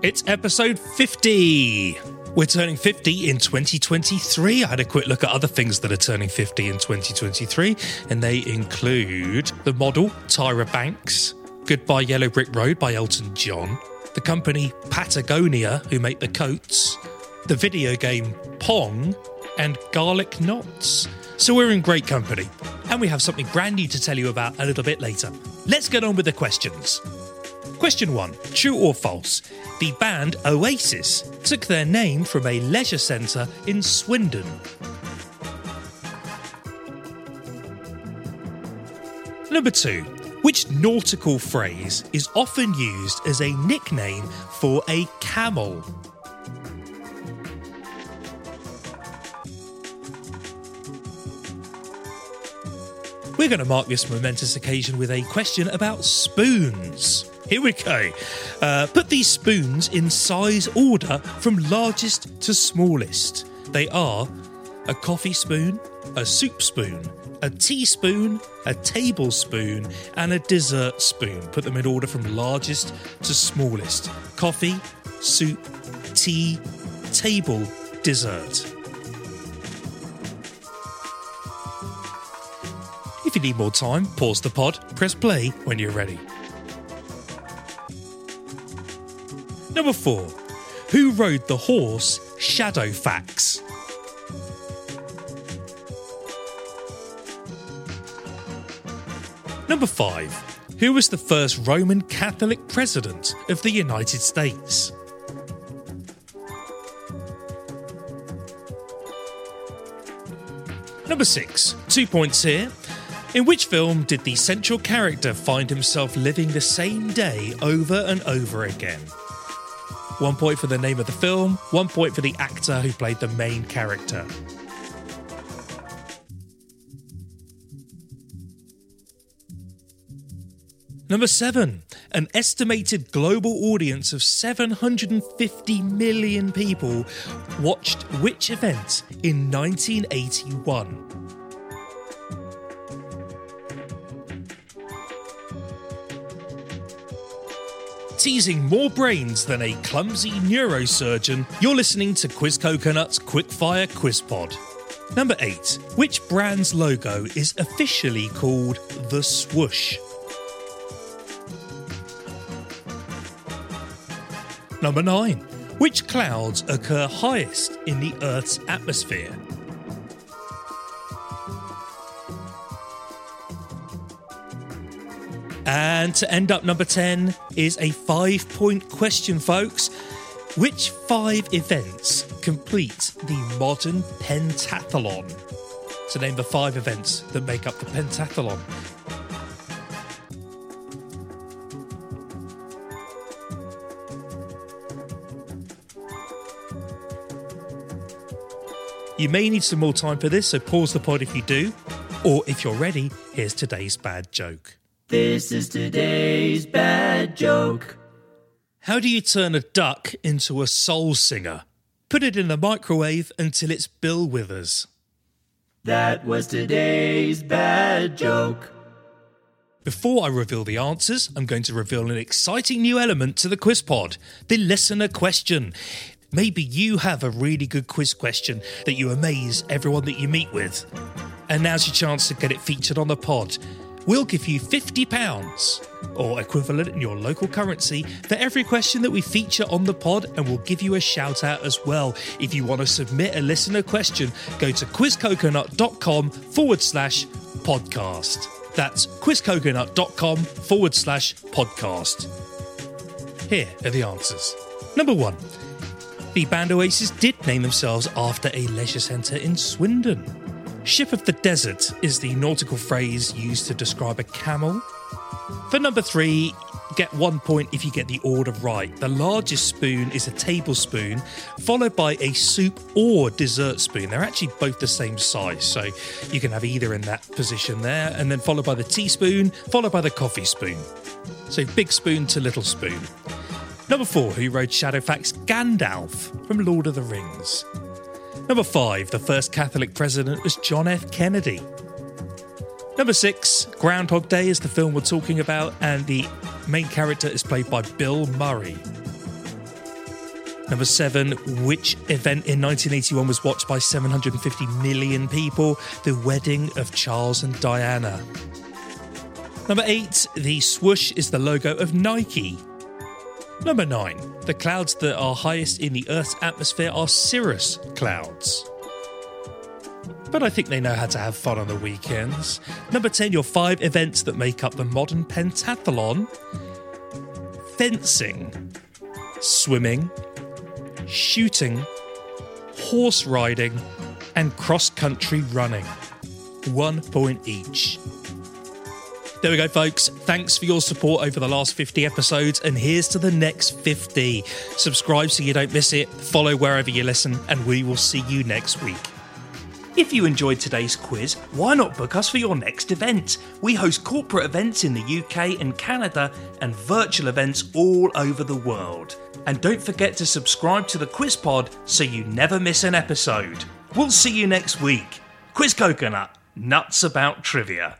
It's episode 50. We're turning 50 in 2023. I had a quick look at other things that are turning 50 in 2023, and they include the model Tyra Banks, Goodbye Yellow Brick Road by Elton John, the company Patagonia, who make the coats, the video game Pong, and Garlic Knots. So we're in great company, and we have something brand new to tell you about a little bit later. Let's get on with the questions. Question 1 True or false? The band Oasis took their name from a leisure centre in Swindon. Number 2 Which nautical phrase is often used as a nickname for a camel? We're going to mark this momentous occasion with a question about spoons. Here we go. Uh, put these spoons in size order from largest to smallest. They are a coffee spoon, a soup spoon, a teaspoon, a tablespoon, and a dessert spoon. Put them in order from largest to smallest. Coffee, soup, tea, table, dessert. If you need more time, pause the pod, press play when you're ready. Number 4. Who rode the horse Shadowfax? Number 5. Who was the first Roman Catholic president of the United States? Number 6. Two points here. In which film did the central character find himself living the same day over and over again? One point for the name of the film, one point for the actor who played the main character. Number seven, an estimated global audience of 750 million people watched which event in 1981? Teasing more brains than a clumsy neurosurgeon, you're listening to Quiz Coconut's Quickfire Quiz Pod. Number 8. Which brand's logo is officially called the swoosh? Number 9. Which clouds occur highest in the Earth's atmosphere? And to end up number 10 is a five point question, folks. Which five events complete the modern pentathlon? So name the five events that make up the pentathlon. You may need some more time for this, so pause the pod if you do. Or if you're ready, here's today's bad joke. This is today's bad joke. How do you turn a duck into a soul singer? Put it in the microwave until it's Bill Withers. That was today's bad joke. Before I reveal the answers, I'm going to reveal an exciting new element to the quiz pod the listener question. Maybe you have a really good quiz question that you amaze everyone that you meet with. And now's your chance to get it featured on the pod. We'll give you £50 or equivalent in your local currency for every question that we feature on the pod, and we'll give you a shout out as well. If you want to submit a listener question, go to quizcoconut.com forward slash podcast. That's quizcoconut.com forward slash podcast. Here are the answers. Number one, the band Oasis did name themselves after a leisure centre in Swindon. Ship of the desert is the nautical phrase used to describe a camel. For number three, get one point if you get the order right. The largest spoon is a tablespoon, followed by a soup or dessert spoon. They're actually both the same size, so you can have either in that position there, and then followed by the teaspoon, followed by the coffee spoon. So big spoon to little spoon. Number four, who wrote Shadowfax? Gandalf from Lord of the Rings. Number five, the first Catholic president was John F. Kennedy. Number six, Groundhog Day is the film we're talking about, and the main character is played by Bill Murray. Number seven, which event in 1981 was watched by 750 million people? The wedding of Charles and Diana. Number eight, the swoosh is the logo of Nike. Number nine, the clouds that are highest in the Earth's atmosphere are cirrus clouds but I think they know how to have fun on the weekends. Number 10, your five events that make up the modern pentathlon fencing, swimming, shooting, horse riding, and cross country running. One point each. There we go, folks. Thanks for your support over the last 50 episodes, and here's to the next 50. Subscribe so you don't miss it, follow wherever you listen, and we will see you next week. If you enjoyed today's quiz, why not book us for your next event? We host corporate events in the UK and Canada and virtual events all over the world. And don't forget to subscribe to the Quiz Pod so you never miss an episode. We'll see you next week. Quiz Coconut, nuts about trivia.